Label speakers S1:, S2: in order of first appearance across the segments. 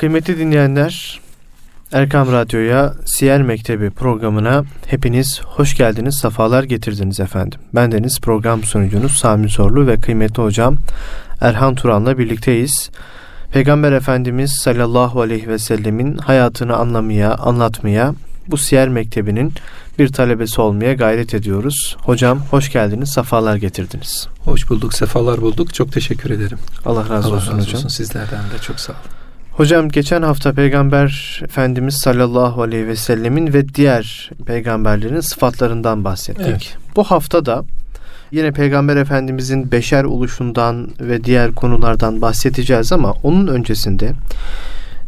S1: Kıymetli dinleyenler, Erkam Radyo'ya Siyer Mektebi programına hepiniz hoş geldiniz, sefalar getirdiniz efendim. Ben deniz program sunucunuz Sami Zorlu ve kıymetli hocam Erhan Turan'la birlikteyiz. Peygamber Efendimiz sallallahu aleyhi ve sellemin hayatını anlamaya, anlatmaya, bu Siyer Mektebi'nin bir talebesi olmaya gayret ediyoruz. Hocam hoş geldiniz, sefalar getirdiniz.
S2: Hoş bulduk, sefalar bulduk. Çok teşekkür ederim.
S1: Allah razı Allah olsun razı hocam. Olsun.
S2: Sizlerden de çok sağ olun.
S1: Hocam geçen hafta Peygamber Efendimiz sallallahu aleyhi ve sellemin ve diğer peygamberlerin sıfatlarından bahsettik. Evet. Bu hafta da yine Peygamber Efendimizin beşer oluşundan ve diğer konulardan bahsedeceğiz ama onun öncesinde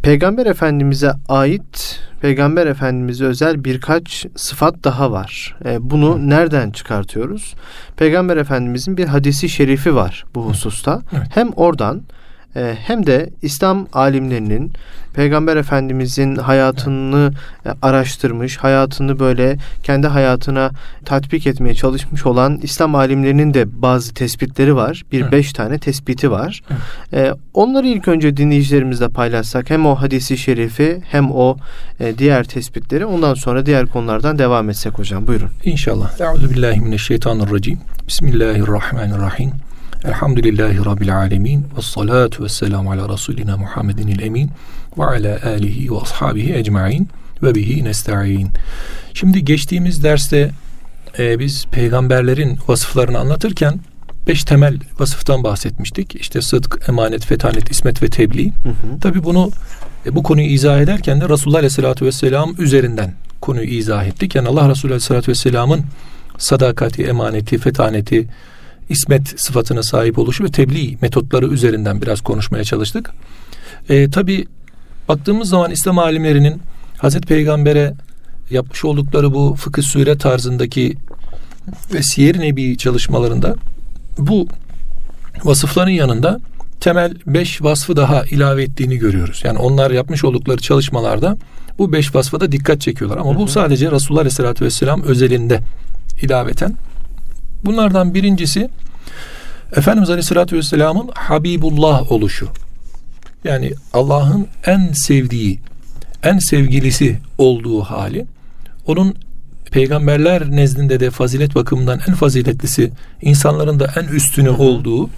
S1: Peygamber Efendimiz'e ait Peygamber Efendimiz'e özel birkaç sıfat daha var. E, bunu Hı. nereden çıkartıyoruz? Peygamber Efendimiz'in bir hadisi şerifi var bu hususta. Evet. Hem oradan hem de İslam alimlerinin Peygamber Efendimizin hayatını evet. araştırmış, hayatını böyle kendi hayatına tatbik etmeye çalışmış olan İslam alimlerinin de bazı tespitleri var. Bir evet. beş tane tespiti var. Evet. Ee, onları ilk önce dinleyicilerimizle paylaşsak hem o hadisi şerifi hem o e, diğer tespitleri ondan sonra diğer konulardan devam etsek hocam. Buyurun.
S2: İnşallah. Euzubillahimineşşeytanirracim. Bismillahirrahmanirrahim. Elhamdülillahi Rabbil alemin. Ve salatu ve selamu ala Resulina Muhammedin emin. Ve ala alihi ve ashabihi ecma'in. Ve bihi nesta'in. Şimdi geçtiğimiz derste e, biz peygamberlerin vasıflarını anlatırken beş temel vasıftan bahsetmiştik. İşte sıdk, emanet, fetanet, ismet ve tebliğ. Tabi bunu e, bu konuyu izah ederken de Resulullah Aleyhisselatü Vesselam üzerinden konuyu izah ettik. Yani Allah Resulü Aleyhisselatü Vesselam'ın sadakati, emaneti, fetaneti, ismet sıfatına sahip oluşu ve tebliğ metotları üzerinden biraz konuşmaya çalıştık. E, Tabi baktığımız zaman İslam alimlerinin Hazreti Peygamber'e yapmış oldukları bu fıkıh süre tarzındaki ve siyer nebi çalışmalarında bu vasıfların yanında temel beş vasfı daha ilave ettiğini görüyoruz. Yani onlar yapmış oldukları çalışmalarda bu beş vasfa da dikkat çekiyorlar. Ama hı hı. bu sadece Resulullah Aleyhisselatü Vesselam özelinde ilaveten Bunlardan birincisi Efendimiz Aleyhisselatü Vesselam'ın Habibullah oluşu. Yani Allah'ın en sevdiği, en sevgilisi olduğu hali. Onun peygamberler nezdinde de fazilet bakımından en faziletlisi, insanların da en üstünü olduğu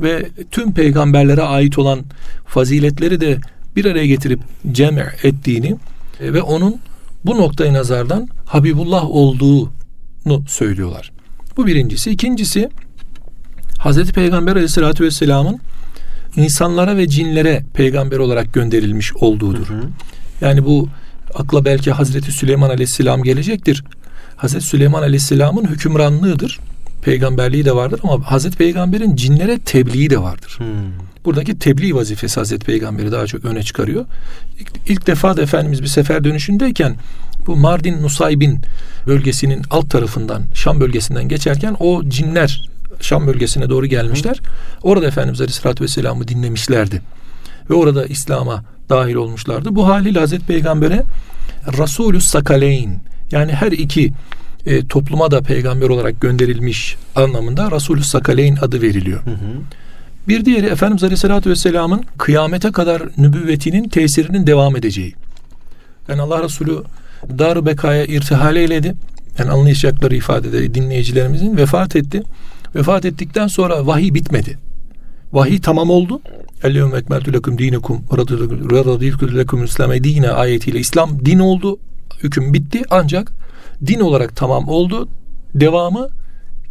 S2: ve tüm peygamberlere ait olan faziletleri de bir araya getirip cem ettiğini ve onun bu noktayı nazardan Habibullah olduğunu söylüyorlar. Bu birincisi. İkincisi Hazreti Peygamber Aleyhisselatü Vesselam'ın insanlara ve cinlere peygamber olarak gönderilmiş olduğudur. Hı hı. Yani bu akla belki Hazreti Süleyman Aleyhisselam gelecektir. Hazreti Süleyman Aleyhisselam'ın hükümranlığıdır. Peygamberliği de vardır ama Hazreti Peygamber'in cinlere tebliği de vardır. Hmm. Buradaki tebliğ vazifesi Hazreti Peygamber'i daha çok öne çıkarıyor. İlk, ilk defa da Efendimiz bir sefer dönüşündeyken bu Mardin Nusaybin bölgesinin alt tarafından Şam bölgesinden geçerken o cinler Şam bölgesine doğru gelmişler. Orada Efendimiz Aleyhisselatü Vesselam'ı dinlemişlerdi. Ve orada İslam'a dahil olmuşlardı. Bu haliyle Hazreti Peygamber'e Resulü Sakaleyn yani her iki e, topluma da peygamber olarak gönderilmiş anlamında Resulü Sakaleyn adı veriliyor. Hı hı. Bir diğeri Efendimiz Aleyhisselatü Vesselam'ın kıyamete kadar nübüvvetinin tesirinin devam edeceği. Yani Allah Resulü dar bekaya irtihal eyledi. Yani anlayacakları ifadede dinleyicilerimizin vefat etti. Vefat ettikten sonra vahiy bitmedi. Vahiy tamam oldu. Ellehum ekmeltü lekum dinekum radadilkü lekum İslam'e dine ayetiyle İslam din oldu. Hüküm bitti ancak din olarak tamam oldu. Devamı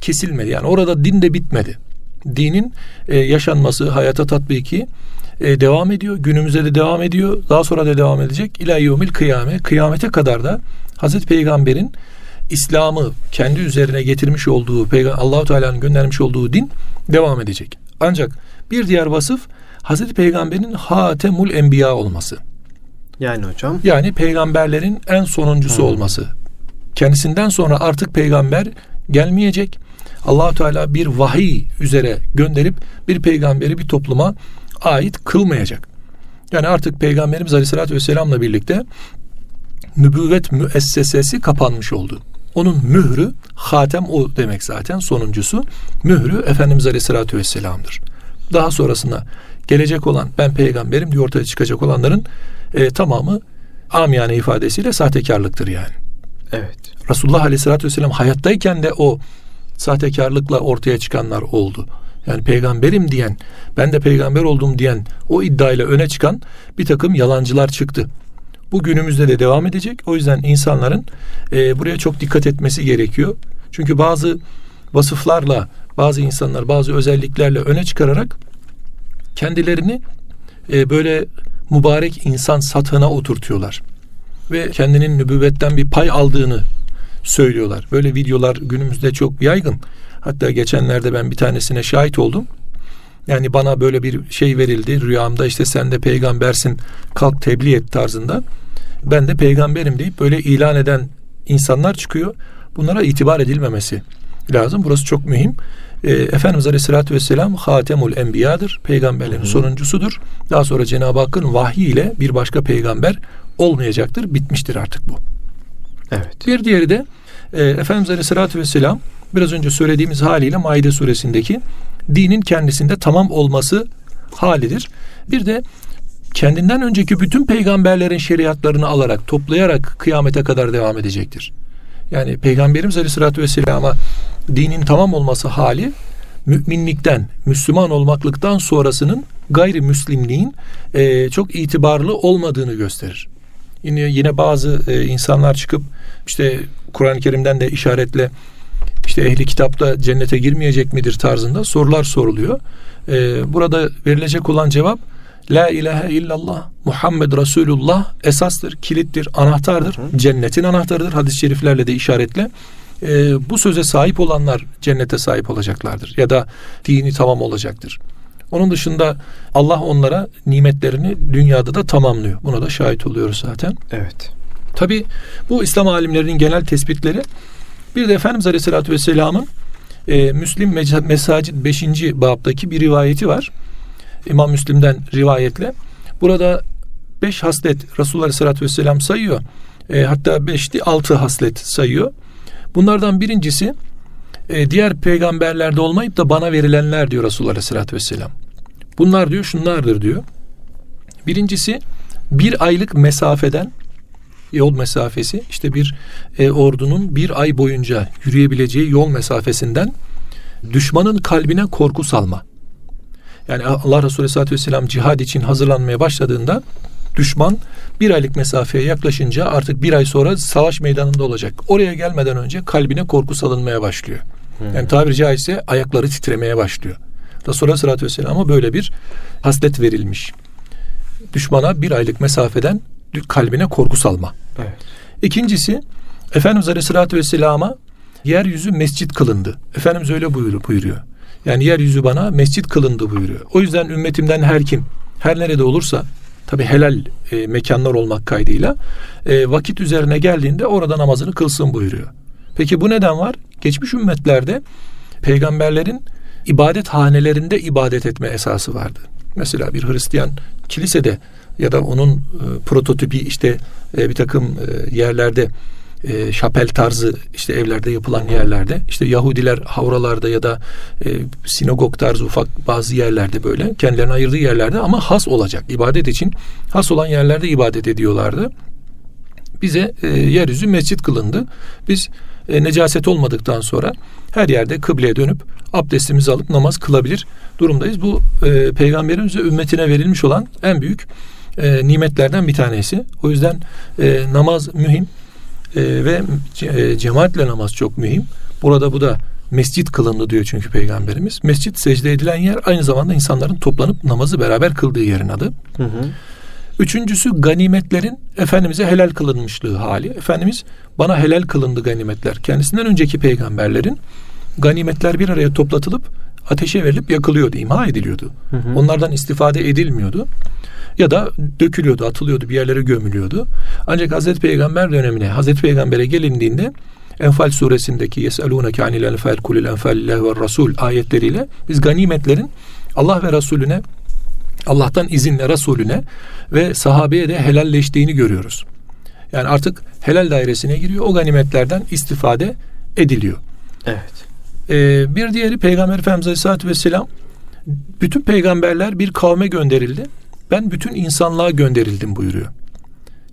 S2: kesilmedi. Yani orada din de bitmedi. Dinin e, yaşanması, hayata tatbiki e, devam ediyor. Günümüzde de devam ediyor. Daha sonra da devam edecek. İlâ yevmil kıyame. Kıyamete kadar da Hazreti Peygamber'in İslam'ı kendi üzerine getirmiş olduğu, Allahu Teala'nın göndermiş olduğu din devam edecek. Ancak bir diğer vasıf Hazreti Peygamber'in hatemul enbiya olması.
S1: Yani hocam?
S2: Yani peygamberlerin en sonuncusu hmm. olması. Kendisinden sonra artık peygamber gelmeyecek. Allahu Teala bir vahiy üzere gönderip bir peygamberi bir topluma ait kılmayacak. Yani artık Peygamberimiz Aleyhisselatü Vesselam'la birlikte nübüvvet müessesesi kapanmış oldu. Onun mührü, hatem o demek zaten sonuncusu. Mührü Efendimiz Aleyhisselatü Vesselam'dır. Daha sonrasında gelecek olan ben peygamberim diye ortaya çıkacak olanların e, tamamı amiyane ifadesiyle sahtekarlıktır yani.
S1: Evet.
S2: Resulullah Aleyhisselatü Vesselam hayattayken de o sahtekarlıkla ortaya çıkanlar oldu. Yani peygamberim diyen, ben de peygamber oldum diyen o iddiayla öne çıkan bir takım yalancılar çıktı. Bu günümüzde de devam edecek. O yüzden insanların e, buraya çok dikkat etmesi gerekiyor. Çünkü bazı vasıflarla, bazı insanlar bazı özelliklerle öne çıkararak kendilerini e, böyle mübarek insan satına oturtuyorlar. Ve kendinin nübüvvetten bir pay aldığını söylüyorlar. Böyle videolar günümüzde çok yaygın. Hatta geçenlerde ben bir tanesine şahit oldum. Yani bana böyle bir şey verildi rüyamda işte sen de peygambersin kalk tebliğ et tarzında. Ben de peygamberim deyip böyle ilan eden insanlar çıkıyor. Bunlara itibar edilmemesi lazım. Burası çok mühim. E, Efendimiz Aleyhisselatü Vesselam Hatemul Enbiya'dır. Peygamberlerin Hı-hı. sonuncusudur. Daha sonra Cenab-ı Hakk'ın vahyi ile bir başka peygamber olmayacaktır. Bitmiştir artık bu.
S1: Evet.
S2: Bir diğeri de e, Efendimiz Aleyhisselatü Vesselam biraz önce söylediğimiz haliyle Maide suresindeki dinin kendisinde tamam olması halidir. Bir de kendinden önceki bütün peygamberlerin şeriatlarını alarak, toplayarak kıyamete kadar devam edecektir. Yani Peygamberimiz Aleyhisselatü Vesselam'a dinin tamam olması hali müminlikten, Müslüman olmaklıktan sonrasının gayrimüslimliğin e, çok itibarlı olmadığını gösterir. Yine yine bazı e, insanlar çıkıp işte Kur'an-ı Kerim'den de işaretle işte ehli kitapta cennete girmeyecek midir tarzında sorular soruluyor. E, burada verilecek olan cevap La ilahe illallah Muhammed Resulullah esastır, kilittir, anahtardır. Hı hı. Cennetin anahtarıdır. Hadis-i şeriflerle de işaretle. Ee, bu söze sahip olanlar cennete sahip olacaklardır. Ya da dini tamam olacaktır. Onun dışında Allah onlara nimetlerini dünyada da tamamlıyor. Buna da şahit oluyoruz zaten.
S1: Evet.
S2: Tabi bu İslam alimlerinin genel tespitleri bir de Efendimiz Aleyhisselatü Vesselam'ın e, Müslim Mesacid 5. babdaki bir rivayeti var. İmam Müslim'den rivayetle. Burada beş haslet Resulullah Aleyhisselatü Vesselam sayıyor. E, hatta beşti altı haslet sayıyor. Bunlardan birincisi e, diğer peygamberlerde olmayıp da bana verilenler diyor Resulullah Aleyhisselatü Vesselam. Bunlar diyor şunlardır diyor. Birincisi bir aylık mesafeden yol mesafesi işte bir e, ordunun bir ay boyunca yürüyebileceği yol mesafesinden düşmanın kalbine korku salma. Yani Allah Resulü Aleyhisselatü Vesselam cihad için hazırlanmaya başladığında düşman bir aylık mesafeye yaklaşınca artık bir ay sonra savaş meydanında olacak. Oraya gelmeden önce kalbine korku salınmaya başlıyor. Hmm. Yani tabiri caizse ayakları titremeye başlıyor. Resulullah Aleyhisselatü Vesselam'a böyle bir haslet verilmiş. Düşmana bir aylık mesafeden kalbine korku salma.
S1: Evet.
S2: İkincisi Efendimiz Aleyhisselatü Vesselam'a yeryüzü mescit kılındı. Efendimiz öyle buyuruyor. Yani yeryüzü bana mescit kılındı buyuruyor. O yüzden ümmetimden her kim, her nerede olursa tabi helal e, mekanlar olmak kaydıyla e, vakit üzerine geldiğinde orada namazını kılsın buyuruyor. Peki bu neden var? Geçmiş ümmetlerde peygamberlerin ibadet hanelerinde ibadet etme esası vardı. Mesela bir Hristiyan kilisede ya da onun e, prototipi işte e, bir takım e, yerlerde e, şapel tarzı işte evlerde yapılan yerlerde işte Yahudiler havralarda ya da e, sinagog tarzı ufak bazı yerlerde böyle kendilerine ayırdığı yerlerde ama has olacak ibadet için has olan yerlerde ibadet ediyorlardı. Bize e, yeryüzü mescit kılındı. Biz e, necaset olmadıktan sonra her yerde kıbleye dönüp abdestimizi alıp namaz kılabilir durumdayız. Bu e, peygamberimize ümmetine verilmiş olan en büyük e, nimetlerden bir tanesi. O yüzden e, namaz mühim e, ve e, cemaatle namaz çok mühim. Burada bu da mescit kılındı diyor çünkü peygamberimiz. Mescit secde edilen yer aynı zamanda insanların toplanıp namazı beraber kıldığı yerin adı. Hı hı. Üçüncüsü ganimetlerin Efendimiz'e helal kılınmışlığı hali. Efendimiz bana helal kılındı ganimetler. Kendisinden önceki peygamberlerin ganimetler bir araya toplatılıp ateşe verilip yakılıyordu, imha ediliyordu. Hı hı. Onlardan istifade edilmiyordu ya da dökülüyordu, atılıyordu, bir yerlere gömülüyordu. Ancak Hazreti Peygamber dönemine, Hazreti Peygamber'e gelindiğinde Enfal suresindeki yesalunake anil enfal kulil enfalillah ve rasul ayetleriyle biz ganimetlerin Allah ve Resulüne Allah'tan izinle Resulüne ve sahabeye de helalleştiğini görüyoruz. Yani artık helal dairesine giriyor. O ganimetlerden istifade ediliyor.
S1: Evet.
S2: Ee, bir diğeri Peygamber Efendimiz Aleyhisselatü Vesselam Bütün peygamberler bir kavme gönderildi. Ben bütün insanlığa gönderildim buyuruyor.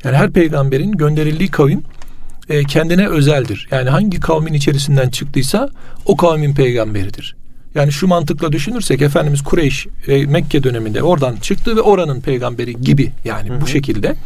S2: Yani her peygamberin gönderildiği kavim e, kendine özeldir. Yani hangi kavmin içerisinden çıktıysa o kavmin peygamberidir. Yani şu mantıkla düşünürsek Efendimiz Kureyş e, Mekke döneminde oradan çıktı ve oranın peygamberi gibi yani hı hı. bu şekilde.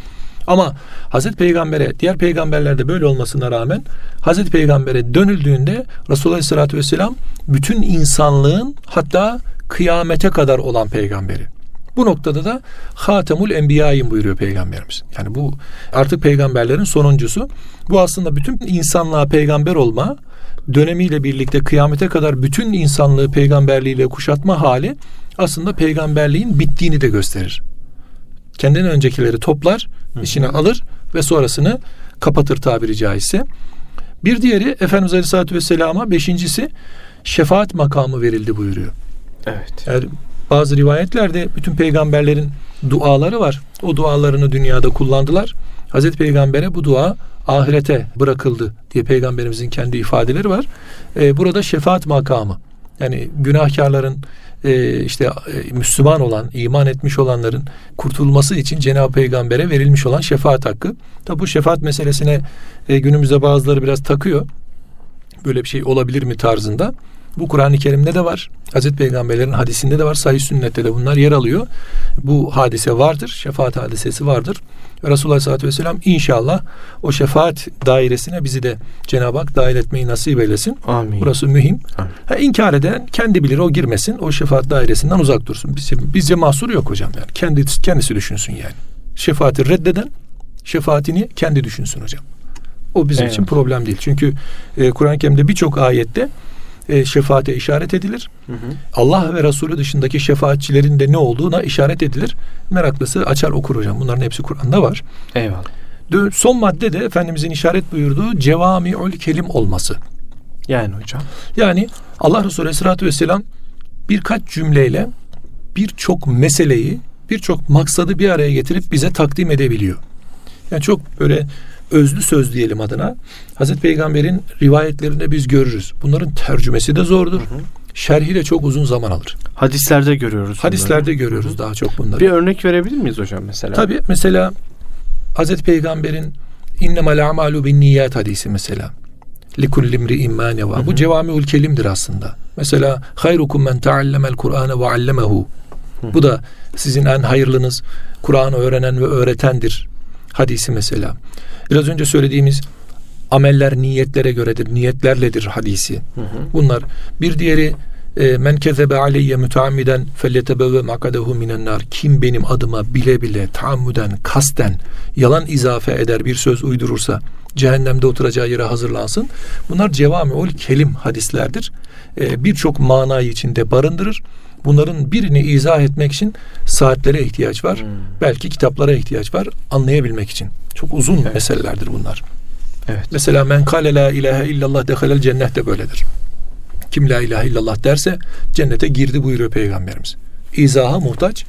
S2: Ama Hazreti Peygamber'e diğer peygamberlerde böyle olmasına rağmen Hazreti Peygamber'e dönüldüğünde Resulullah Aleyhisselatü Vesselam bütün insanlığın hatta kıyamete kadar olan peygamberi. Bu noktada da Hatemul Enbiya'yım buyuruyor peygamberimiz. Yani bu artık peygamberlerin sonuncusu. Bu aslında bütün insanlığa peygamber olma dönemiyle birlikte kıyamete kadar bütün insanlığı peygamberliğiyle kuşatma hali aslında peygamberliğin bittiğini de gösterir. Kendinden öncekileri toplar, içine alır ve sonrasını kapatır tabiri caizse. Bir diğeri Efendimiz Aleyhisselatü Vesselam'a beşincisi şefaat makamı verildi buyuruyor.
S1: Evet.
S2: Yani bazı rivayetlerde bütün peygamberlerin duaları var. O dualarını dünyada kullandılar. Hazreti Peygamber'e bu dua ahirete bırakıldı diye peygamberimizin kendi ifadeleri var. Ee, burada şefaat makamı. Yani günahkarların e, işte e, Müslüman olan, iman etmiş olanların kurtulması için Cenab-ı Peygamber'e verilmiş olan şefaat hakkı. Tabi bu şefaat meselesine e, günümüzde bazıları biraz takıyor. Böyle bir şey olabilir mi tarzında. Bu Kur'an-ı Kerim'de de var. Hazreti Peygamberlerin hadisinde de var. Sahih sünnette de bunlar yer alıyor. Bu hadise vardır. Şefaat hadisesi vardır. Resulullah sallallahu aleyhi ve sellem inşallah o şefaat dairesine bizi de Cenab-ı Hak dahil etmeyi nasip eylesin.
S1: Amin.
S2: Burası mühim. Amin. Ha, inkar eden kendi bilir o girmesin. O şefaat dairesinden uzak dursun. Bizce, bizce mahsur yok hocam yani. Kendi, kendisi düşünsün yani. Şefaati reddeden şefaatini kendi düşünsün hocam. O bizim evet. için problem değil. Çünkü e, Kur'an-ı Kerim'de birçok ayette e, şefaate işaret edilir. Hı hı. Allah ve Resulü dışındaki şefaatçilerin de ne olduğuna işaret edilir. Meraklısı açar okur hocam. Bunların hepsi Kur'an'da var.
S1: Eyvallah.
S2: Son madde de Efendimizin işaret buyurduğu cevami'ül kelim olması.
S1: Yani hocam.
S2: Yani Allah Resulü Aleyhisselatü Vesselam birkaç cümleyle birçok meseleyi, birçok maksadı bir araya getirip bize takdim edebiliyor. Yani çok böyle özlü söz diyelim adına Hazreti Peygamber'in rivayetlerinde biz görürüz. Bunların tercümesi de zordur. Hı hı. Şerhi de çok uzun zaman alır.
S1: Hadislerde görüyoruz.
S2: Hadislerde bunları. görüyoruz hı hı. daha çok bunları.
S1: Bir örnek verebilir miyiz hocam mesela?
S2: Tabii mesela Hazreti Peygamber'in innemel amalu bin niyat hadisi mesela. Likulli imri'in ma neva. Bu cevamiül kelimdir aslında. Mesela hayrukum men taallemel Kur'ane ve allemehu. Bu da sizin en hayırlınız Kur'an'ı öğrenen ve öğretendir hadisi mesela. Biraz önce söylediğimiz ameller niyetlere göredir, niyetlerledir hadisi. Hı hı. Bunlar. Bir diğeri e, men kezebe aleyye müteammiden felletebevve makadehu minen nar. Kim benim adıma bile bile taammüden, kasten yalan izafe eder bir söz uydurursa cehennemde oturacağı yere hazırlansın. Bunlar cevamiul kelim hadislerdir. E, Birçok manayı içinde barındırır. Bunların birini izah etmek için saatlere ihtiyaç var. Hmm. Belki kitaplara ihtiyaç var anlayabilmek için. Çok uzun evet. meselelerdir bunlar. Evet. Mesela men kale la ilahe illallah dehalel cennet de böyledir. Kim la ilahe illallah derse cennete girdi buyuruyor peygamberimiz. İzaha muhtaç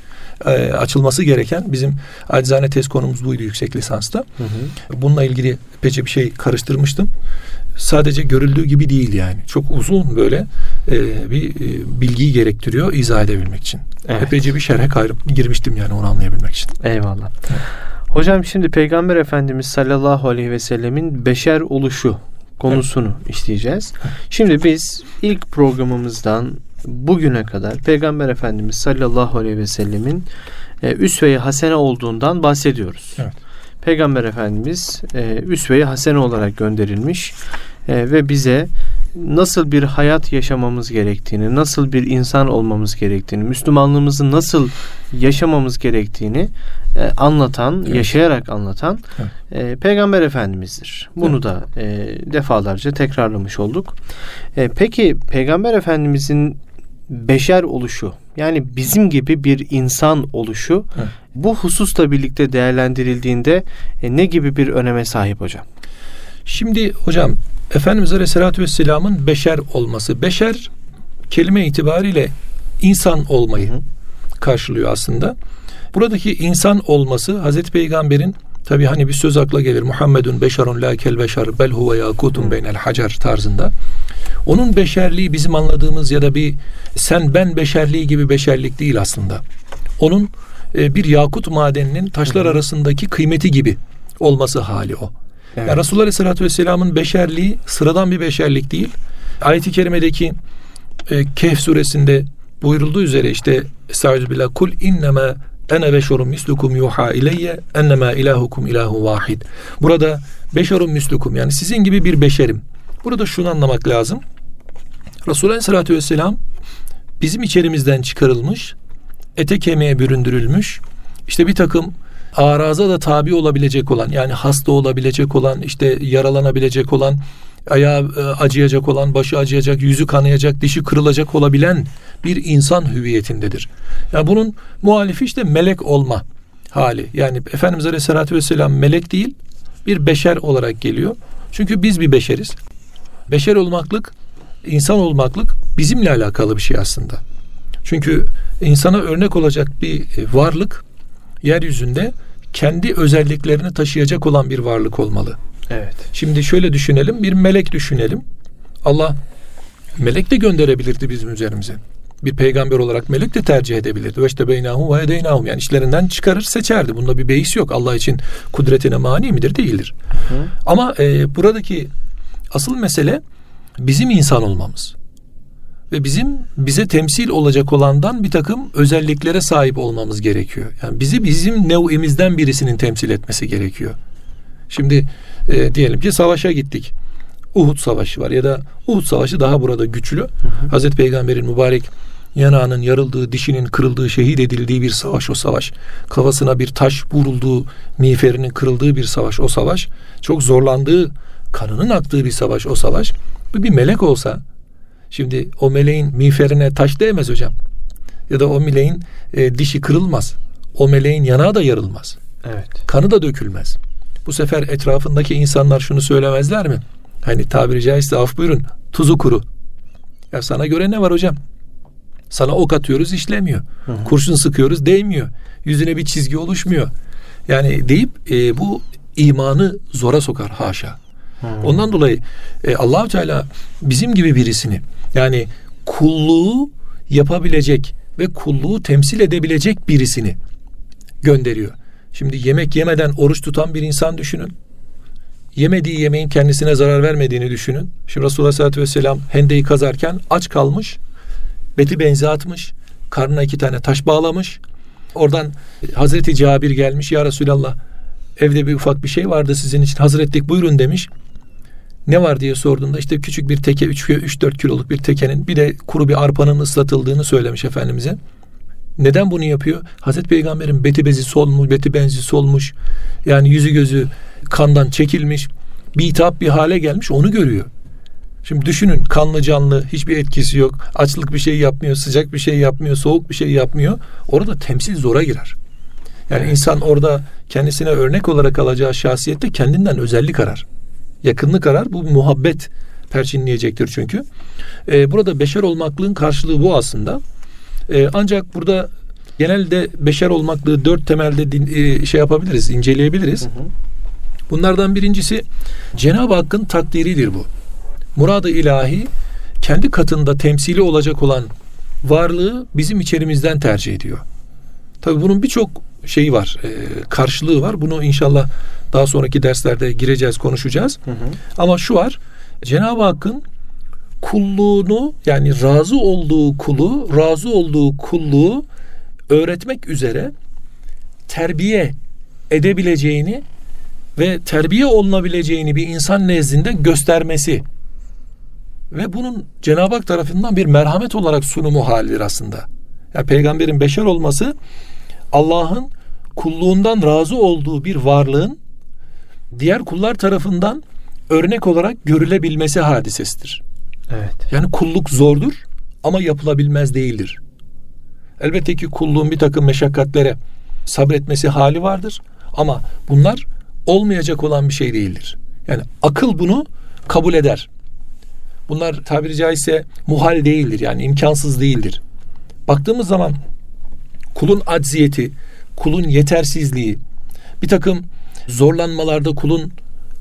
S2: e, açılması gereken bizim acizane tez konumuz buydu yüksek lisansta. Hı hı. Bununla ilgili pece bir şey karıştırmıştım sadece görüldüğü gibi değil yani. Çok uzun böyle e, bir e, bilgiyi gerektiriyor izah edebilmek için. Evet. Epeyce bir şerhe kayrıp girmiştim yani onu anlayabilmek için.
S1: Eyvallah. Evet. Hocam şimdi Peygamber Efendimiz sallallahu aleyhi ve sellemin beşer oluşu konusunu evet. işleyeceğiz. Şimdi biz ilk programımızdan bugüne kadar Peygamber Efendimiz sallallahu aleyhi ve sellemin e, üsve-i hasene olduğundan bahsediyoruz. Evet. Peygamber Efendimiz e, üsve-i hasene olarak gönderilmiş e, ve bize nasıl bir hayat yaşamamız gerektiğini, nasıl bir insan olmamız gerektiğini, Müslümanlığımızı nasıl yaşamamız gerektiğini e, anlatan, evet. yaşayarak anlatan evet. e, Peygamber Efendimiz'dir. Bunu evet. da e, defalarca tekrarlamış olduk. E, peki Peygamber Efendimiz'in beşer oluşu yani bizim gibi bir insan oluşu evet. bu hususla birlikte değerlendirildiğinde e, ne gibi bir öneme sahip hocam?
S2: Şimdi hocam Efendimiz Aleyhisselatü Vesselam'ın beşer olması. Beşer kelime itibariyle insan olmayı hı hı. karşılıyor aslında. Buradaki insan olması Hazreti Peygamber'in tabi hani bir söz akla gelir. Muhammedun beşerun la kel beşer bel huve yakutun beynel hacer tarzında. Onun beşerliği bizim anladığımız ya da bir sen ben beşerliği gibi beşerlik değil aslında. Onun e, bir yakut madeninin taşlar arasındaki kıymeti gibi olması hali o. Evet. Yani Resulullah Aleyhisselatü Vesselam'ın beşerliği sıradan bir beşerlik değil. Ayet-i Kerime'deki e, Kehf suresinde buyurulduğu üzere işte Estağfirullah kul inneme ene beşerun mislukum yuha ileyye ennema ilahukum ilahu vahid. Burada beşerun mislukum yani sizin gibi bir beşerim. Burada şunu anlamak lazım. Resulullah Aleyhisselatü Vesselam bizim içerimizden çıkarılmış, ete kemiğe büründürülmüş, işte bir takım araza da tabi olabilecek olan yani hasta olabilecek olan işte yaralanabilecek olan ayağı e, acıyacak olan başı acıyacak yüzü kanayacak dişi kırılacak olabilen bir insan hüviyetindedir. Yani bunun muhalifi işte melek olma hali. Yani Efendimiz Aleyhisselatü Vesselam melek değil bir beşer olarak geliyor. Çünkü biz bir beşeriz. Beşer olmaklık, insan olmaklık bizimle alakalı bir şey aslında. Çünkü insana örnek olacak bir varlık yeryüzünde kendi özelliklerini taşıyacak olan bir varlık olmalı.
S1: Evet.
S2: Şimdi şöyle düşünelim, bir melek düşünelim. Allah melek de gönderebilirdi bizim üzerimize. Bir peygamber olarak melek de tercih edebilirdi. Ve işte beynahum ve edeynahum yani işlerinden çıkarır seçerdi. Bunda bir beis yok. Allah için kudretine mani midir? Değildir. Hı. Ama e, buradaki asıl mesele bizim insan olmamız ve bizim bize temsil olacak olandan bir takım özelliklere sahip olmamız gerekiyor. Yani bizi bizim nev'imizden birisinin temsil etmesi gerekiyor. Şimdi e, diyelim ki savaşa gittik. Uhud Savaşı var ya da Uhud Savaşı daha burada güçlü. Hı hı. Hazreti Peygamber'in mübarek yanağının yarıldığı, dişinin kırıldığı, şehit edildiği bir savaş o savaş. Kafasına bir taş vurulduğu, miğferinin kırıldığı bir savaş o savaş. Çok zorlandığı, kanının aktığı bir savaş o savaş. Bir melek olsa Şimdi o meleğin miğferine taş değmez hocam. Ya da o meleğin e, dişi kırılmaz. O meleğin yanağı da yarılmaz.
S1: Evet.
S2: Kanı da dökülmez. Bu sefer etrafındaki insanlar şunu söylemezler mi? Hani tabiri caizse af buyurun tuzu kuru. Ya sana göre ne var hocam? Sana ok atıyoruz işlemiyor. Hı hı. Kurşun sıkıyoruz değmiyor. Yüzüne bir çizgi oluşmuyor. Yani deyip e, bu imanı zora sokar haşa. Hı. Ondan dolayı e, Allahu Teala bizim gibi birisini yani kulluğu yapabilecek ve kulluğu temsil edebilecek birisini gönderiyor. Şimdi yemek yemeden oruç tutan bir insan düşünün. Yemediği yemeğin kendisine zarar vermediğini düşünün. Şimdi Resulullah Aleyhisselatü Vesselam hendeyi kazarken aç kalmış. Beti benzi atmış. Karnına iki tane taş bağlamış. Oradan Hazreti Cabir gelmiş. Ya Resulallah evde bir ufak bir şey vardı sizin için hazır ettik buyurun demiş. Ne var diye sorduğunda işte küçük bir teke 3-4 kiloluk bir tekenin bir de kuru bir arpanın ıslatıldığını söylemiş Efendimiz'e. Neden bunu yapıyor? Hazreti Peygamber'in beti bezi solmuş, beti benzi solmuş. Yani yüzü gözü kandan çekilmiş. Bir hitap bir hale gelmiş onu görüyor. Şimdi düşünün kanlı canlı hiçbir etkisi yok. Açlık bir şey yapmıyor, sıcak bir şey yapmıyor, soğuk bir şey yapmıyor. Orada temsil zora girer. Yani insan orada kendisine örnek olarak alacağı şahsiyette kendinden özellik arar yakınlık arar. Bu muhabbet perçinleyecektir çünkü. E, burada beşer olmaklığın karşılığı bu aslında. E, ancak burada genelde beşer olmaklığı dört temelde din, e, şey yapabiliriz, inceleyebiliriz. Hı hı. Bunlardan birincisi Cenab-ı Hakk'ın takdiridir bu. Muradı ilahi kendi katında temsili olacak olan varlığı bizim içerimizden tercih ediyor. Tabi bunun birçok şeyi var, e, karşılığı var. Bunu inşallah daha sonraki derslerde gireceğiz, konuşacağız. Hı hı. Ama şu var. Cenab-ı Hakk'ın kulluğunu yani razı olduğu kulu, razı olduğu kulluğu öğretmek üzere terbiye edebileceğini ve terbiye olunabileceğini bir insan nezdinde göstermesi ve bunun Cenab-ı Hak tarafından bir merhamet olarak sunumu halidir aslında. Yani peygamberin beşer olması Allah'ın kulluğundan razı olduğu bir varlığın diğer kullar tarafından örnek olarak görülebilmesi hadisesidir.
S1: Evet.
S2: Yani kulluk zordur ama yapılabilmez değildir. Elbette ki kulluğun bir takım meşakkatlere sabretmesi hali vardır ama bunlar olmayacak olan bir şey değildir. Yani akıl bunu kabul eder. Bunlar tabiri caizse muhal değildir yani imkansız değildir. Baktığımız zaman kulun acziyeti, kulun yetersizliği, bir takım zorlanmalarda kulun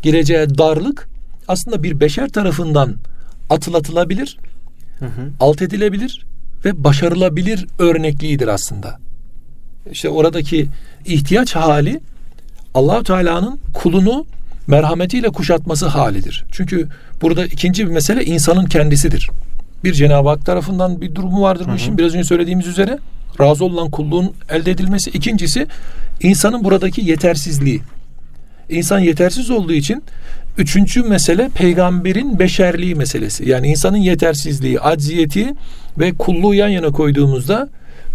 S2: gireceği darlık aslında bir beşer tarafından atılatılabilir, hı hı. alt edilebilir ve başarılabilir örnekliğidir aslında. İşte oradaki ihtiyaç hali allah Teala'nın kulunu merhametiyle kuşatması halidir. Çünkü burada ikinci bir mesele insanın kendisidir. Bir Cenab-ı Hak tarafından bir durumu vardır bu işin biraz önce söylediğimiz üzere. Razı olan kulluğun elde edilmesi. İkincisi insanın buradaki yetersizliği. İnsan yetersiz olduğu için üçüncü mesele peygamberin beşerliği meselesi. Yani insanın yetersizliği, acziyeti ve kulluğu yan yana koyduğumuzda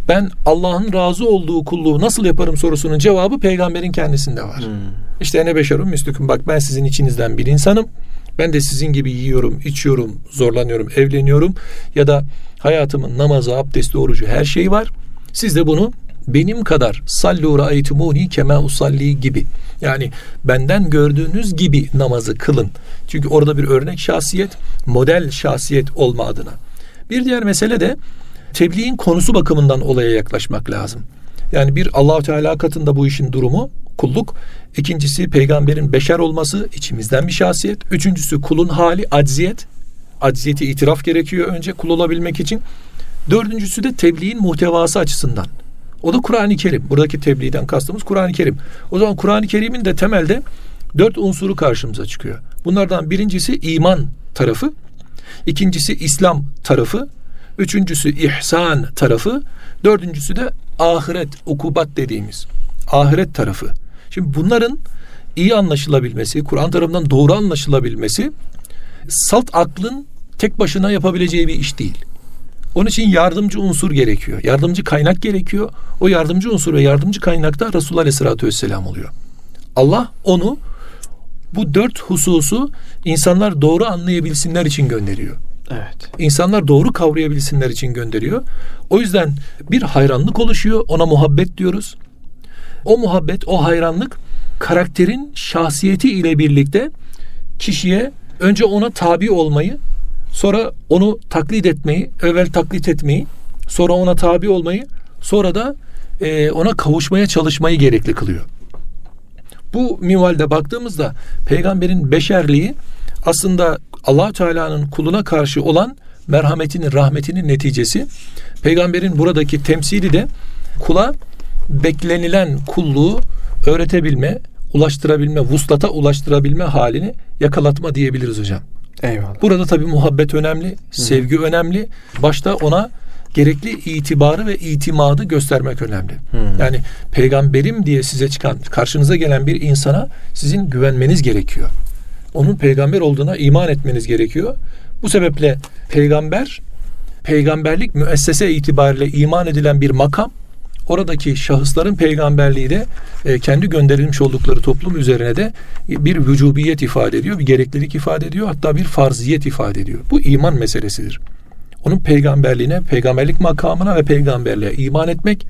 S2: ben Allah'ın razı olduğu kulluğu nasıl yaparım sorusunun cevabı peygamberin kendisinde var. Hmm. İşte ne beşerum müslüküm bak ben sizin içinizden bir insanım. Ben de sizin gibi yiyorum, içiyorum, zorlanıyorum, evleniyorum ya da hayatımın namazı, abdesti, orucu her şey var. Siz de bunu benim kadar sallu ra'aytumuni kema usalli gibi yani benden gördüğünüz gibi namazı kılın. Çünkü orada bir örnek şahsiyet, model şahsiyet olma adına. Bir diğer mesele de tebliğin konusu bakımından olaya yaklaşmak lazım. Yani bir Allahu Teala katında bu işin durumu kulluk. İkincisi peygamberin beşer olması içimizden bir şahsiyet. Üçüncüsü kulun hali acziyet. Acziyeti itiraf gerekiyor önce kul olabilmek için. Dördüncüsü de tebliğin muhtevası açısından. O da Kur'an-ı Kerim. Buradaki tebliğden kastımız Kur'an-ı Kerim. O zaman Kur'an-ı Kerim'in de temelde dört unsuru karşımıza çıkıyor. Bunlardan birincisi iman tarafı, ikincisi İslam tarafı, üçüncüsü ihsan tarafı, dördüncüsü de ahiret, ukubat dediğimiz ahiret tarafı. Şimdi bunların iyi anlaşılabilmesi, Kur'an tarafından doğru anlaşılabilmesi salt aklın tek başına yapabileceği bir iş değil. Onun için yardımcı unsur gerekiyor. Yardımcı kaynak gerekiyor. O yardımcı unsur ve yardımcı kaynak da Resulullah Aleyhisselatü Vesselam oluyor. Allah onu bu dört hususu insanlar doğru anlayabilsinler için gönderiyor.
S1: Evet.
S2: İnsanlar doğru kavrayabilsinler için gönderiyor. O yüzden bir hayranlık oluşuyor. Ona muhabbet diyoruz. O muhabbet, o hayranlık karakterin şahsiyeti ile birlikte kişiye önce ona tabi olmayı, sonra onu taklit etmeyi, evvel taklit etmeyi, sonra ona tabi olmayı, sonra da e, ona kavuşmaya çalışmayı gerekli kılıyor. Bu minvalde baktığımızda peygamberin beşerliği aslında allah Teala'nın kuluna karşı olan merhametinin, rahmetinin neticesi. Peygamberin buradaki temsili de kula beklenilen kulluğu öğretebilme, ulaştırabilme, vuslata ulaştırabilme halini yakalatma diyebiliriz hocam.
S1: Eyvallah.
S2: Burada tabii muhabbet önemli, sevgi Hı. önemli. Başta ona gerekli itibarı ve itimadı göstermek önemli. Hmm. Yani peygamberim diye size çıkan, karşınıza gelen bir insana sizin güvenmeniz gerekiyor. Onun peygamber olduğuna iman etmeniz gerekiyor. Bu sebeple peygamber, peygamberlik müessese itibariyle iman edilen bir makam oradaki şahısların peygamberliği de e, kendi gönderilmiş oldukları toplum üzerine de bir vücubiyet ifade ediyor, bir gereklilik ifade ediyor, hatta bir farziyet ifade ediyor. Bu iman meselesidir. Onun peygamberliğine, peygamberlik makamına ve peygamberliğe iman etmek,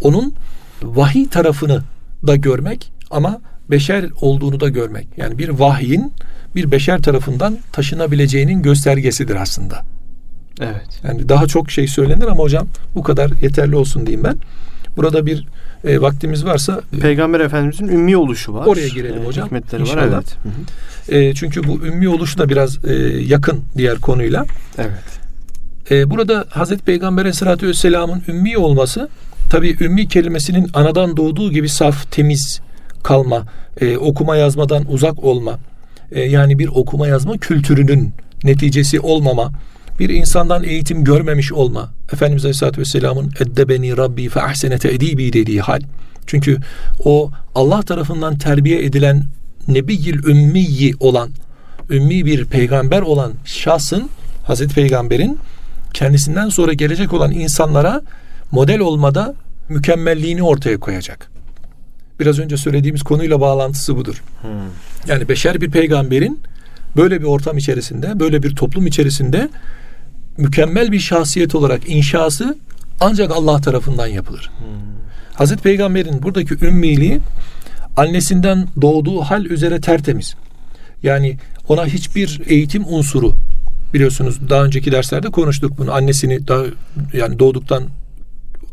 S2: onun vahiy tarafını da görmek ama beşer olduğunu da görmek. Yani bir vahyin bir beşer tarafından taşınabileceğinin göstergesidir aslında.
S1: Evet.
S2: Yani daha çok şey söylenir ama hocam bu kadar yeterli olsun diyeyim ben. Burada bir e, vaktimiz varsa
S1: e, Peygamber Efendimizin ümmi oluşu var.
S2: Oraya girelim e, hocam.
S1: Hikmetleri İnşallah. var evet.
S2: E, çünkü bu ümmi oluşu da biraz e, yakın diğer konuyla.
S1: Evet.
S2: E, burada Hazreti Peygamber Aleyhisselatü Vesselam'ın ümmi olması tabi ümmi kelimesinin anadan doğduğu gibi saf, temiz kalma, e, okuma yazmadan uzak olma, e, yani bir okuma yazma kültürünün neticesi olmama, bir insandan eğitim görmemiş olma. Efendimiz Aleyhisselatü Vesselam'ın eddebeni Rabbi fe ahsene te'dibi dediği hal. Çünkü o Allah tarafından terbiye edilen nebiyil ümmiyi olan, ümmi bir peygamber olan şahsın, Hazreti Peygamber'in kendisinden sonra gelecek olan insanlara model olmada mükemmelliğini ortaya koyacak. Biraz önce söylediğimiz konuyla bağlantısı budur. Hmm. Yani beşer bir peygamberin böyle bir ortam içerisinde, böyle bir toplum içerisinde mükemmel bir şahsiyet olarak inşası ancak Allah tarafından yapılır. Hmm. Hazreti Peygamber'in buradaki ümmiliği annesinden doğduğu hal üzere tertemiz. Yani ona hiçbir eğitim unsuru biliyorsunuz daha önceki derslerde konuştuk bunu. Annesini daha yani doğduktan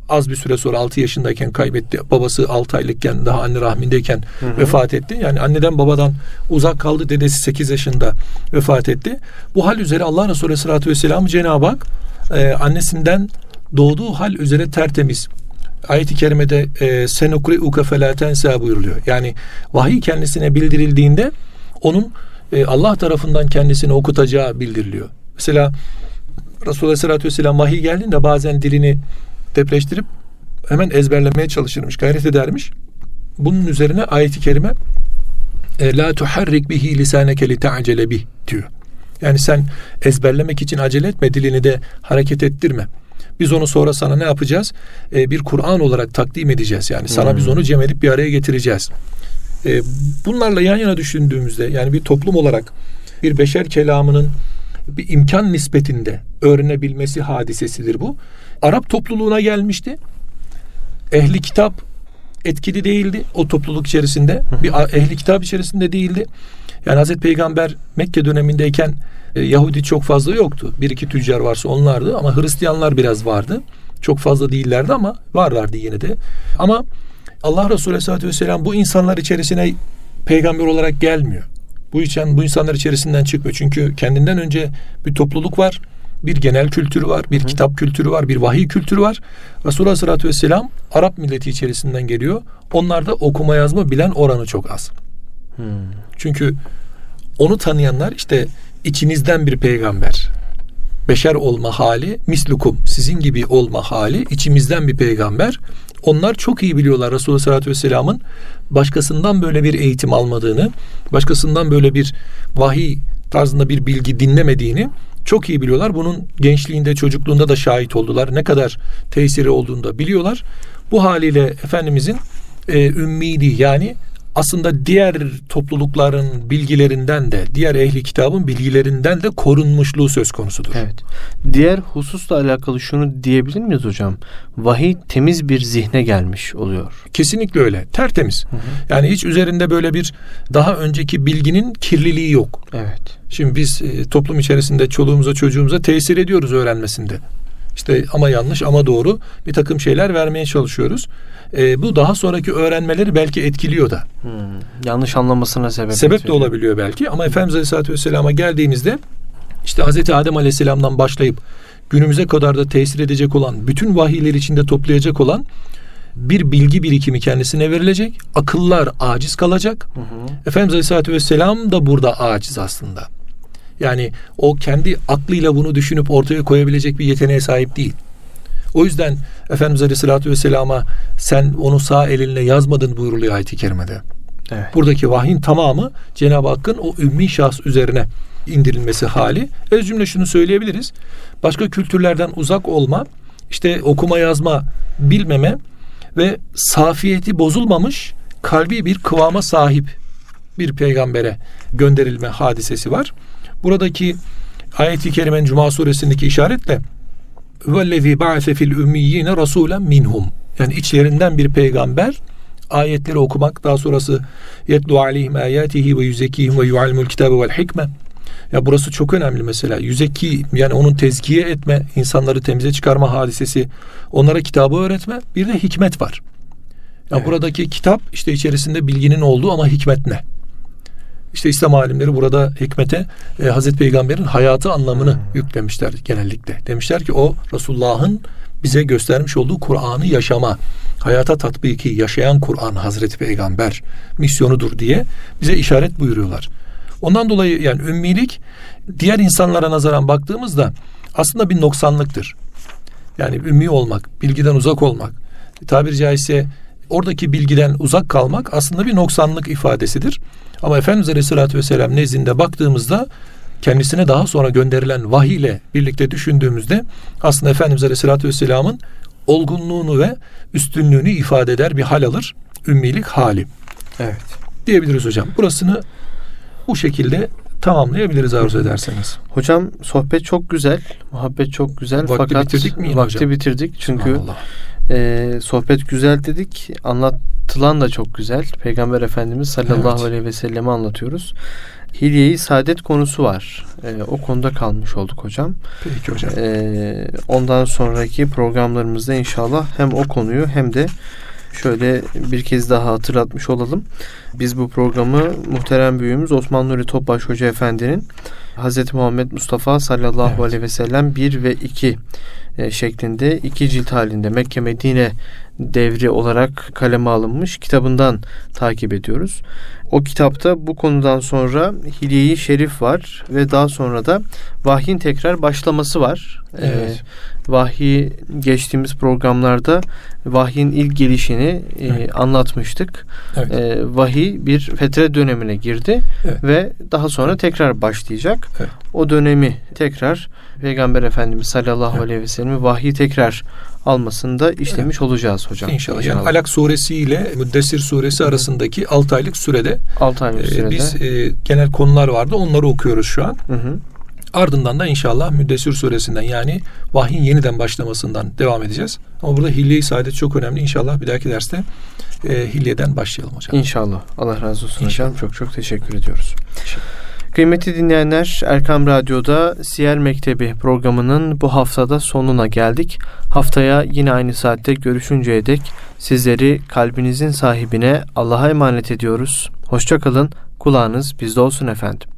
S2: az bir süre sonra 6 yaşındayken kaybetti. Babası 6 aylıkken daha anne rahmindeyken hı hı. vefat etti. Yani anneden babadan uzak kaldı. Dedesi 8 yaşında vefat etti. Bu hal üzere Allah Resulü Aleyhisselatü Vesselam Cenab-ı Hak e, annesinden doğduğu hal üzere tertemiz. Ayet-i kerimede e, senukri uka felatensa buyuruluyor. Yani vahiy kendisine bildirildiğinde onun e, Allah tarafından kendisini okutacağı bildiriliyor. Mesela Resulullah Aleyhisselatü Vesselam vahiy geldiğinde bazen dilini depreştirip hemen ezberlemeye çalışırmış, gayret edermiş. Bunun üzerine ayeti kerime e, la tuharrik bihi lisaneke li ta'cele bih diyor. Yani sen ezberlemek için acele etme, dilini de hareket ettirme. Biz onu sonra sana ne yapacağız? Ee, bir Kur'an olarak takdim edeceğiz. Yani sana hmm. biz onu cem edip bir araya getireceğiz. Ee, bunlarla yan yana düşündüğümüzde yani bir toplum olarak bir beşer kelamının bir imkan nispetinde öğrenebilmesi hadisesidir bu. Arap topluluğuna gelmişti. Ehli kitap etkili değildi o topluluk içerisinde. Bir ehli kitap içerisinde değildi. Yani Hazreti Peygamber Mekke dönemindeyken e, Yahudi çok fazla yoktu. Bir iki tüccar varsa onlardı ama Hristiyanlar biraz vardı. Çok fazla değillerdi ama varlardı yine de. Ama Allah Resulü Aleyhisselatü Vesselam bu insanlar içerisine peygamber olarak gelmiyor. Bu için bu insanlar içerisinden çıkmıyor. Çünkü kendinden önce bir topluluk var. Bir genel kültürü var, bir Hı. kitap kültürü var, bir vahiy kültürü var. Resulullah Aleyhisselatü Vesselam Arap milleti içerisinden geliyor. Onlarda okuma yazma bilen oranı çok az. Hmm. Çünkü onu tanıyanlar işte içinizden bir peygamber. Beşer olma hali mislukum sizin gibi olma hali içimizden bir peygamber. Onlar çok iyi biliyorlar Resulullah Sallallahu Vesselam'ın başkasından böyle bir eğitim almadığını, başkasından böyle bir vahiy tarzında bir bilgi dinlemediğini çok iyi biliyorlar. Bunun gençliğinde, çocukluğunda da şahit oldular. Ne kadar tesiri olduğunu da biliyorlar. Bu haliyle Efendimizin e, ümmiydi yani aslında diğer toplulukların bilgilerinden de diğer ehli kitabın bilgilerinden de korunmuşluğu söz konusudur.
S1: Evet. Diğer hususla alakalı şunu diyebilir miyiz hocam? Vahiy temiz bir zihne gelmiş oluyor.
S2: Kesinlikle öyle. Tertemiz. Hı hı. Yani hiç üzerinde böyle bir daha önceki bilginin kirliliği yok.
S1: Evet.
S2: Şimdi biz e, toplum içerisinde çoluğumuza çocuğumuza tesir ediyoruz öğrenmesinde. İşte ama yanlış ama doğru bir takım şeyler vermeye çalışıyoruz. E, bu daha sonraki öğrenmeleri belki etkiliyor da.
S1: Hmm, yanlış anlamasına sebep
S2: Sebep de olabiliyor belki ama Efendimiz Aleyhisselatü Vesselam'a geldiğimizde işte Hazreti Adem Aleyhisselam'dan başlayıp günümüze kadar da tesir edecek olan bütün vahiyler içinde toplayacak olan bir bilgi birikimi kendisine verilecek. Akıllar aciz kalacak. Hı hı. Efendimiz Aleyhisselatü Vesselam da burada aciz aslında. Yani o kendi aklıyla bunu düşünüp ortaya koyabilecek bir yeteneğe sahip değil. O yüzden Efendimiz Aleyhisselatü Vesselam'a sen onu sağ elinle yazmadın buyuruluyor ayet-i kerimede. Evet. Buradaki vahyin tamamı Cenab-ı Hakk'ın o ümmi şahs üzerine indirilmesi hali. Öz cümle şunu söyleyebiliriz. Başka kültürlerden uzak olma, işte okuma yazma bilmeme ve safiyeti bozulmamış kalbi bir kıvama sahip bir peygambere gönderilme hadisesi var. Buradaki ayet-i kerimenin Cuma suresindeki işaretle vellezî ba'se fil ümmiyine rasulen minhum. Yani içlerinden bir peygamber ayetleri okumak daha sonrası yetlu aleyhim ayatihi ve yüzekihim ve yuallimul kitabe vel hikme. Ya burası çok önemli mesela. Yüzeki yani onun tezkiye etme, insanları temize çıkarma hadisesi, onlara kitabı öğretme, bir de hikmet var. Ya evet. buradaki kitap işte içerisinde bilginin olduğu ama hikmet ne? İşte İslam alimleri burada hikmete e, Hazreti Peygamber'in hayatı anlamını hmm. yüklemişler genellikle. Demişler ki o Resulullah'ın bize göstermiş olduğu Kur'an'ı yaşama, hayata tatbiki, yaşayan Kur'an Hazreti Peygamber misyonudur diye bize işaret buyuruyorlar. Ondan dolayı yani ümmilik diğer insanlara nazaran baktığımızda aslında bir noksanlıktır. Yani ümmi olmak, bilgiden uzak olmak, tabiri caizse oradaki bilgiden uzak kalmak aslında bir noksanlık ifadesidir. Ama Efendimiz Aleyhisselatü Vesselam nezdinde baktığımızda kendisine daha sonra gönderilen vahiy ile birlikte düşündüğümüzde aslında Efendimiz Aleyhisselatü Vesselam'ın olgunluğunu ve üstünlüğünü ifade eder bir hal alır. Ümmilik hali.
S1: Evet.
S2: Diyebiliriz hocam. Burasını bu şekilde tamamlayabiliriz arzu ederseniz.
S1: Hocam sohbet çok güzel, muhabbet çok güzel
S2: vakti
S1: fakat
S2: bitirdik mi
S1: vakti hocam? bitirdik çünkü E, sohbet güzel dedik. Anlatılan da çok güzel. Peygamber Efendimiz sallallahu evet. aleyhi ve sellem'i anlatıyoruz. Hilye-i saadet konusu var. E, o konuda kalmış olduk hocam.
S2: Peki hocam.
S1: E, ondan sonraki programlarımızda inşallah hem o konuyu hem de şöyle bir kez daha hatırlatmış olalım. Biz bu programı muhterem büyüğümüz Osman Nuri Topbaş Hoca Efendi'nin Hz. Muhammed Mustafa sallallahu evet. aleyhi ve sellem 1 ve 2 e, şeklinde iki cilt halinde Mekke Medine devri olarak kaleme alınmış kitabından takip ediyoruz. O kitapta bu konudan sonra Hilye-i Şerif var ve daha sonra da vahyin tekrar başlaması var.
S2: Ee, evet.
S1: Ee, vahiy geçtiğimiz programlarda vahyin ilk gelişini e, evet. anlatmıştık. Evet. Ee, vahiy bir fetre dönemine girdi evet. ve daha sonra tekrar başlayacak. Evet. O dönemi tekrar Peygamber Efendimiz sallallahu aleyhi ve sellem'i vahiy tekrar almasında işlemiş evet. olacağız hocam.
S2: İnşallah. İnşallah. Yani Alak suresi ile Müddessir suresi arasındaki 6 aylık sürede
S1: 6 aylık e, sürede
S2: biz e, genel konular vardı. Onları okuyoruz şu an. Hı hı. Ardından da inşallah Müddessir suresinden yani vahyin yeniden başlamasından devam edeceğiz. Ama burada hilye-i saadet çok önemli. İnşallah bir dahaki derste e, hilyeden başlayalım hocam.
S1: İnşallah. Allah razı olsun İnşallah. hocam. Çok çok teşekkür ediyoruz. İnşallah. Kıymetli dinleyenler Erkam Radyo'da Siyer Mektebi programının bu haftada sonuna geldik. Haftaya yine aynı saatte görüşünceye dek sizleri kalbinizin sahibine Allah'a emanet ediyoruz. Hoşçakalın, kulağınız bizde olsun efendim.